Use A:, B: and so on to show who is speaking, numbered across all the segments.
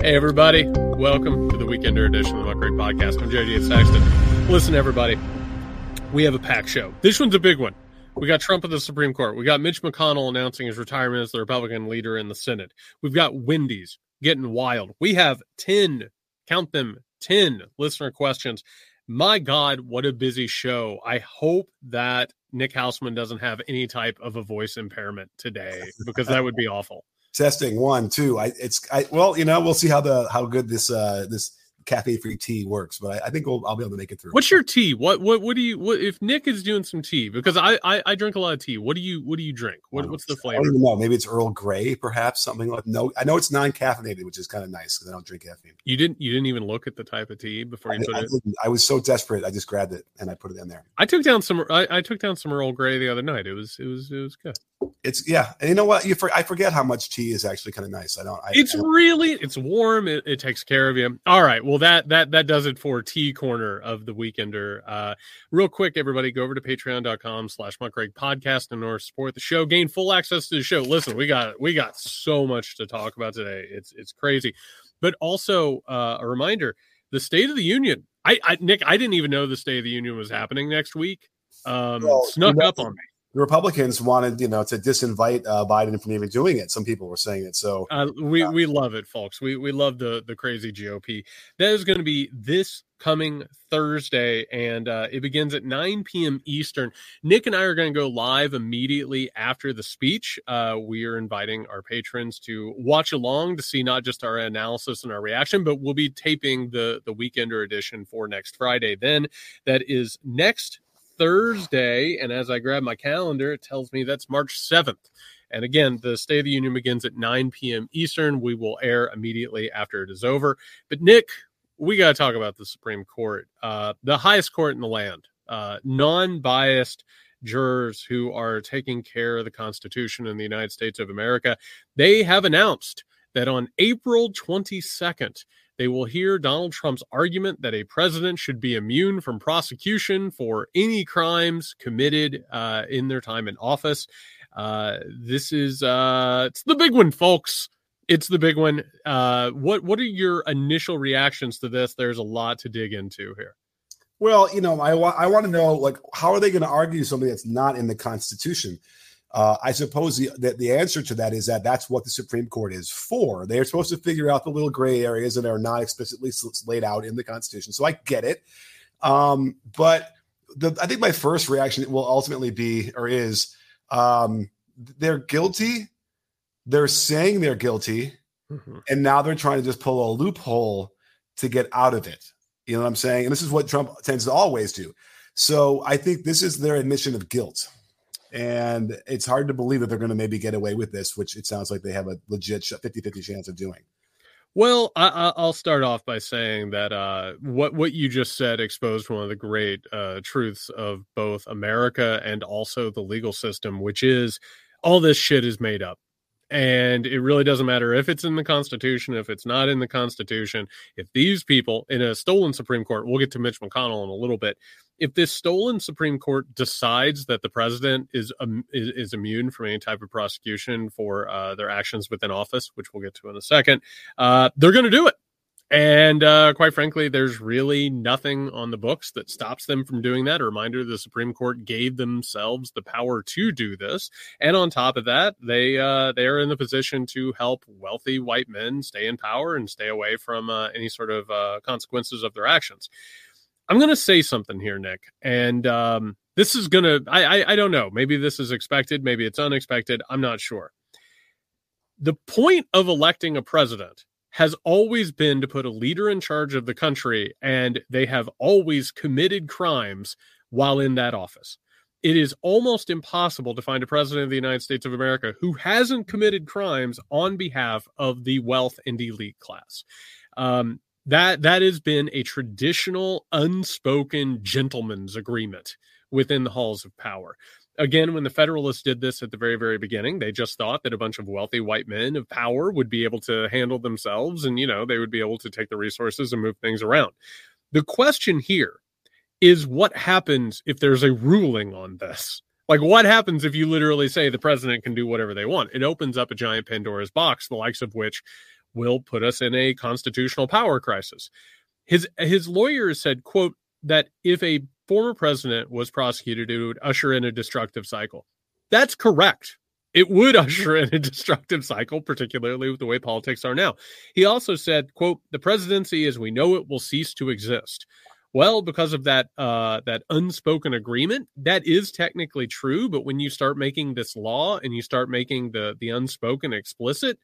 A: Hey, everybody. Welcome to the Weekender edition of the Muckrake Podcast. I'm JD Sexton. Listen, everybody, we have a packed show. This one's a big one. We got Trump at the Supreme Court. We got Mitch McConnell announcing his retirement as the Republican leader in the Senate. We've got Wendy's getting wild. We have 10, count them, 10 listener questions. My God, what a busy show. I hope that Nick Hauselman doesn't have any type of a voice impairment today because that would be awful
B: testing one two i it's i well you know we'll see how the how good this uh this cafe free tea works, but I, I think we'll, I'll be able to make it through.
A: What's your tea? What what what do you what if Nick is doing some tea? Because I I, I drink a lot of tea. What do you what do you drink? What, what's the flavor?
B: I don't even know. Maybe it's Earl Grey, perhaps something like no. I know it's non caffeinated, which is kind of nice because I don't drink caffeine.
A: You didn't you didn't even look at the type of tea before you I,
B: put
A: I,
B: it. I was so desperate, I just grabbed it and I put it in there.
A: I took down some. I, I took down some Earl Grey the other night. It was it was it was good.
B: It's yeah, and you know what? You for, I forget how much tea is actually kind of nice. I don't. I,
A: it's
B: I don't,
A: really it's warm. It, it takes care of you. All right. Well, that that that does does it for tea corner of the weekender. Uh, real quick, everybody, go over to patreon.com slash muckrake podcast in order to support the show. Gain full access to the show. Listen, we got we got so much to talk about today. It's it's crazy. But also uh, a reminder, the State of the Union. I, I Nick, I didn't even know the State of the Union was happening next week. Um, well, snuck you up on me
B: the Republicans wanted, you know, to disinvite uh, Biden from even doing it. Some people were saying it. So
A: uh, we uh, we love it, folks. We we love the the crazy GOP. That is going to be this coming Thursday, and uh, it begins at 9 p.m. Eastern. Nick and I are going to go live immediately after the speech. Uh, we are inviting our patrons to watch along to see not just our analysis and our reaction, but we'll be taping the the Weekender edition for next Friday. Then that is next Thursday. And as I grab my calendar, it tells me that's March 7th. And again, the State of the Union begins at 9 p.m. Eastern. We will air immediately after it is over. But, Nick, we got to talk about the Supreme Court, uh, the highest court in the land, uh, non biased jurors who are taking care of the Constitution in the United States of America. They have announced that on April 22nd, they will hear Donald Trump's argument that a president should be immune from prosecution for any crimes committed uh, in their time in office. Uh, this is uh, it's the big one, folks. It's the big one. Uh, what what are your initial reactions to this? There's a lot to dig into here.
B: Well, you know, I, wa- I want to know like how are they going to argue something that's not in the Constitution? Uh, I suppose the, the, the answer to that is that that's what the Supreme Court is for. They are supposed to figure out the little gray areas that are not explicitly laid out in the Constitution. So I get it, um, but the, I think my first reaction will ultimately be or is um, they're guilty. They're saying they're guilty, mm-hmm. and now they're trying to just pull a loophole to get out of it. You know what I'm saying? And this is what Trump tends to always do. So I think this is their admission of guilt and it's hard to believe that they're going to maybe get away with this, which it sounds like they have a legit 50 50 chance of doing.
A: Well, I, will start off by saying that uh, what what you just said exposed one of the great uh, truths of both America and also the legal system, which is all this shit is made up. And it really doesn't matter if it's in the Constitution, if it's not in the Constitution. If these people in a stolen Supreme Court, we'll get to Mitch McConnell in a little bit. If this stolen Supreme Court decides that the president is um, is, is, immune from any type of prosecution for uh, their actions within office, which we'll get to in a second, uh, they're going to do it. And uh, quite frankly, there's really nothing on the books that stops them from doing that. A reminder the Supreme Court gave themselves the power to do this. And on top of that, they uh, they are in the position to help wealthy white men stay in power and stay away from uh, any sort of uh, consequences of their actions. I'm going to say something here, Nick, and um, this is going to, I, I don't know. Maybe this is expected. Maybe it's unexpected. I'm not sure. The point of electing a president has always been to put a leader in charge of the country, and they have always committed crimes while in that office. It is almost impossible to find a president of the United States of America who hasn't committed crimes on behalf of the wealth and elite class. Um, that that has been a traditional, unspoken gentleman's agreement within the halls of power again, when the Federalists did this at the very, very beginning, they just thought that a bunch of wealthy white men of power would be able to handle themselves and, you know, they would be able to take the resources and move things around. The question here is what happens if there's a ruling on this? Like, what happens if you literally say the president can do whatever they want? It opens up a giant Pandora's box, the likes of which will put us in a constitutional power crisis. His his lawyers said, quote, that if a former president was prosecuted, it would usher in a destructive cycle. That's correct. It would usher in a destructive cycle, particularly with the way politics are now. He also said, quote, the presidency as we know it will cease to exist. Well, because of that uh, that unspoken agreement, that is technically true. But when you start making this law and you start making the the unspoken explicit,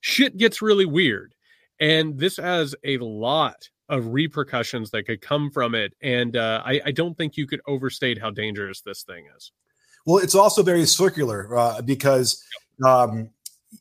A: shit gets really weird. And this has a lot of repercussions that could come from it. And uh, I, I, don't think you could overstate how dangerous this thing is.
B: Well, it's also very circular uh, because um,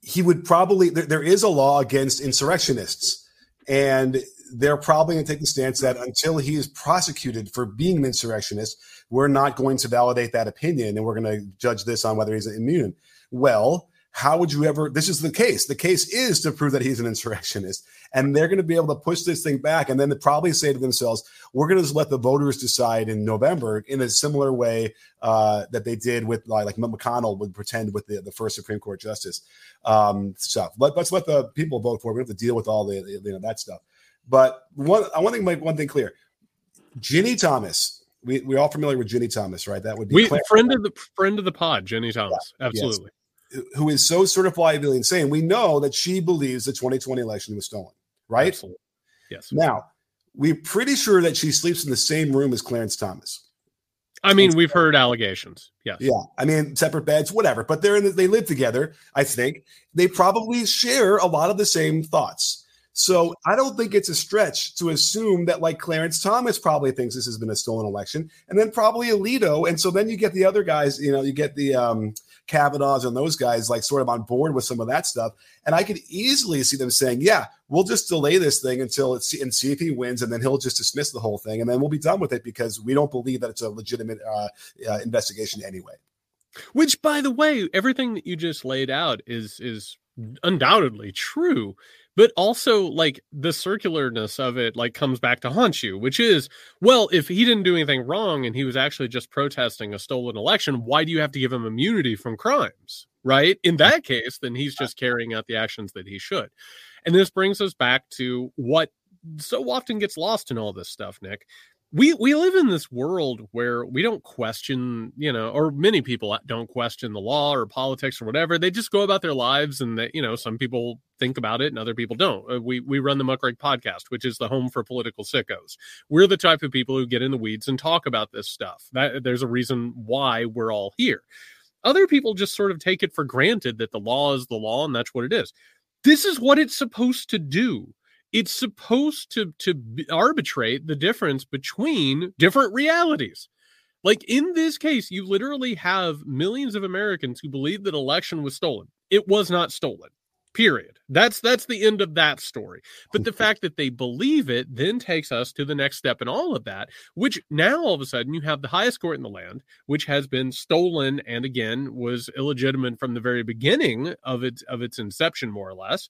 B: he would probably, there, there is a law against insurrectionists. And they're probably going to take the stance that until he is prosecuted for being an insurrectionist, we're not going to validate that opinion and we're going to judge this on whether he's immune. Well, how would you ever? This is the case. The case is to prove that he's an insurrectionist, and they're going to be able to push this thing back, and then they probably say to themselves, "We're going to just let the voters decide in November in a similar way uh, that they did with like, like McConnell would pretend with the, the first Supreme Court justice um, stuff. Let, us let the people vote for it. We have to deal with all the you know that stuff. But one, I want to make one thing clear: Ginni Thomas. We we're all familiar with Ginni Thomas, right? That would be
A: we, friend of the friend of the pod, Ginni Thomas. Yeah, Absolutely. Yes
B: who is so certifiably insane, we know that she believes the 2020 election was stolen, right? Absolutely.
A: Yes.
B: Now, we're pretty sure that she sleeps in the same room as Clarence Thomas.
A: I mean, we've heard allegations. Yes.
B: Yeah. I mean, separate beds, whatever. But they're in the, they live together. I think they probably share a lot of the same thoughts. So I don't think it's a stretch to assume that like Clarence Thomas probably thinks this has been a stolen election, and then probably Alito, and so then you get the other guys. You know, you get the um, Kavanaughs and those guys like sort of on board with some of that stuff. And I could easily see them saying, yeah, we'll just delay this thing until it's and see if he wins, and then he'll just dismiss the whole thing, and then we'll be done with it because we don't believe that it's a legitimate uh, uh, investigation anyway.
A: Which, by the way, everything that you just laid out is is undoubtedly true but also like the circularness of it like comes back to haunt you which is well if he didn't do anything wrong and he was actually just protesting a stolen election why do you have to give him immunity from crimes right? In that case then he's just carrying out the actions that he should. And this brings us back to what so often gets lost in all this stuff nick we we live in this world where we don't question you know or many people don't question the law or politics or whatever. They just go about their lives and that you know some people think about it and other people don't. Uh, we we run the muckrake podcast which is the home for political sickos. We're the type of people who get in the weeds and talk about this stuff. That there's a reason why we're all here. Other people just sort of take it for granted that the law is the law and that's what it is. This is what it's supposed to do it's supposed to to arbitrate the difference between different realities. Like in this case you literally have millions of americans who believe that election was stolen. It was not stolen period. That's that's the end of that story. But the fact that they believe it then takes us to the next step in all of that which now all of a sudden you have the highest court in the land which has been stolen and again was illegitimate from the very beginning of its of its inception more or less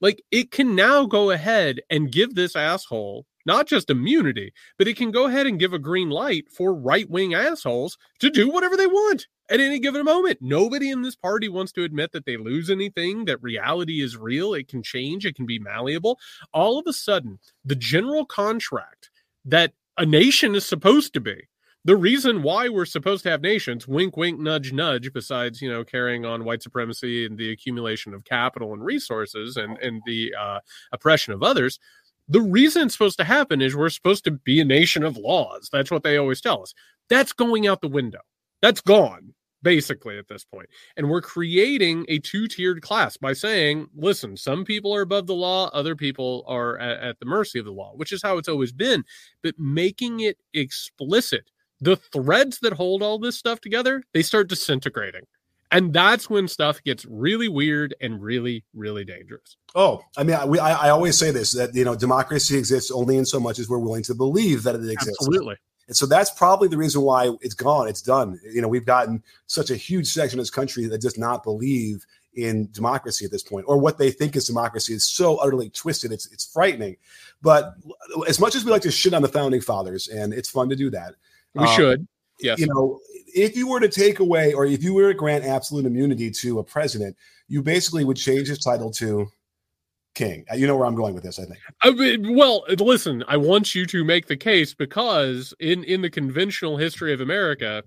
A: like it can now go ahead and give this asshole not just immunity, but it can go ahead and give a green light for right wing assholes to do whatever they want at any given moment. Nobody in this party wants to admit that they lose anything, that reality is real. It can change, it can be malleable. All of a sudden, the general contract that a nation is supposed to be the reason why we're supposed to have nations, wink, wink, nudge, nudge, besides, you know, carrying on white supremacy and the accumulation of capital and resources and, and the uh, oppression of others, the reason it's supposed to happen is we're supposed to be a nation of laws. That's what they always tell us. That's going out the window. That's gone, basically, at this point. And we're creating a two tiered class by saying, listen, some people are above the law, other people are at, at the mercy of the law, which is how it's always been. But making it explicit the threads that hold all this stuff together, they start disintegrating. And that's when stuff gets really weird and really, really dangerous.
B: Oh, I mean, I, we, I, I always say this that, you know, democracy exists only in so much as we're willing to believe that it exists.
A: Absolutely.
B: And so that's probably the reason why it's gone. It's done. You know, we've gotten such a huge section of this country that does not believe in democracy at this point, or what they think is democracy is so utterly twisted. It's it's frightening. But as much as we like to shit on the founding fathers, and it's fun to do that,
A: we um, should. Yes.
B: You know, if you were to take away or if you were to grant absolute immunity to a president, you basically would change his title to king. You know where I'm going with this, I think.
A: I mean, well, listen, I want you to make the case because in in the conventional history of America,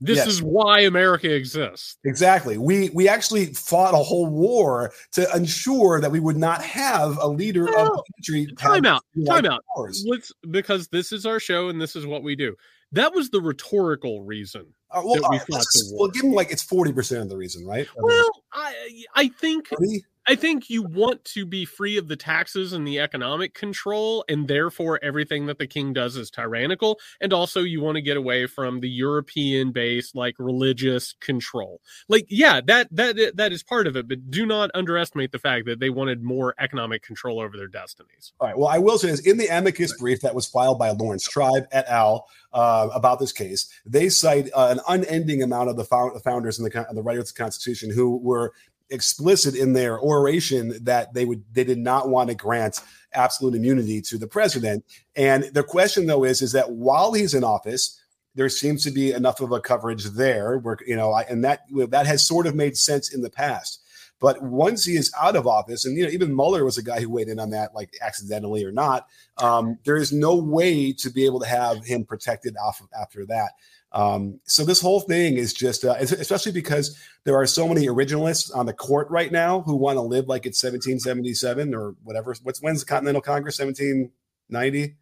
A: this yes. is why America exists.
B: Exactly. We we actually fought a whole war to ensure that we would not have a leader well, of the country.
A: Time out. Time out. Let's because this is our show and this is what we do. That was the rhetorical reason.
B: Uh, well, we uh, well, give them like it's forty percent of the reason, right?
A: Well, I I think 30? I think you want to be free of the taxes and the economic control, and therefore everything that the king does is tyrannical. And also, you want to get away from the European-based, like religious control. Like, yeah, that that that is part of it, but do not underestimate the fact that they wanted more economic control over their destinies.
B: All right. Well, I will say this: in the amicus brief that was filed by Laurence Tribe et al. Uh, about this case, they cite uh, an unending amount of the founders and the, the writers of the Constitution who were explicit in their oration that they would they did not want to grant absolute immunity to the president. And the question though is is that while he's in office, there seems to be enough of a coverage there where you know, I, and that that has sort of made sense in the past. But once he is out of office, and you know, even Mueller was a guy who weighed in on that, like accidentally or not. Um, there is no way to be able to have him protected off of after that. Um, so this whole thing is just, uh, especially because there are so many originalists on the court right now who want to live like it's 1777 or whatever. What's when's the Continental Congress? 1790.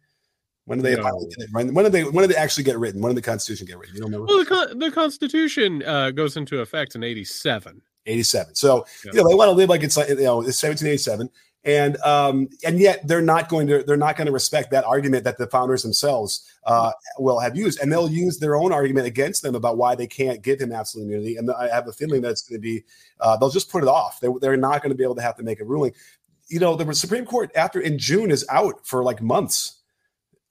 B: When did they no. When, when did they when did they actually get written? When did the Constitution get written? You don't know.
A: Well, the, the Constitution uh, goes into effect in 87.
B: 87. So yeah. you know they want to live like it's like you know it's 1787 and um, and yet they're not going to they're not going to respect that argument that the founders themselves uh, will have used, and they'll use their own argument against them about why they can't give him absolute immunity. And I have a feeling that it's going to be uh, they'll just put it off. They're, they're not going to be able to have to make a ruling. You know, the Supreme Court after in June is out for like months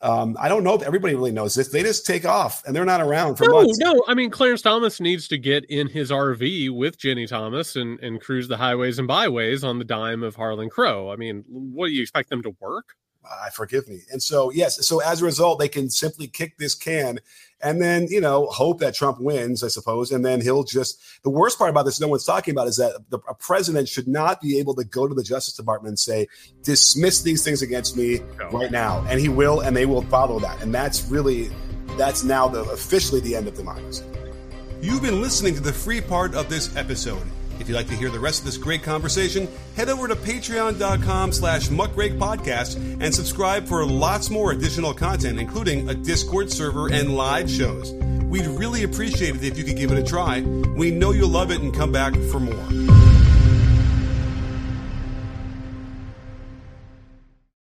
B: um, I don't know if everybody really knows this. They just take off and they're not around for
A: no,
B: months.
A: No, I mean Clarence Thomas needs to get in his RV with Ginni Thomas and, and cruise the highways and byways on the dime of Harlan Crow. I mean, what do you expect them to work?
B: I forgive me. And so, yes, so as a result, they can simply kick this can and then, you know, hope that Trump wins, I suppose. And then he'll just, the worst part about this, no one's talking about, is that the, a president should not be able to go to the Justice Department and say, dismiss these things against me no. right now. And he will, and they will follow that. And that's really, that's now the officially the end of democracy. You've been listening to the free part of this episode. If you'd like to hear the rest of this great conversation, head over to patreon.com slash muckrakepodcast and subscribe for lots more additional content, including a Discord server and live shows. We'd really appreciate it if you could give it a try. We know you'll love it and come back for more.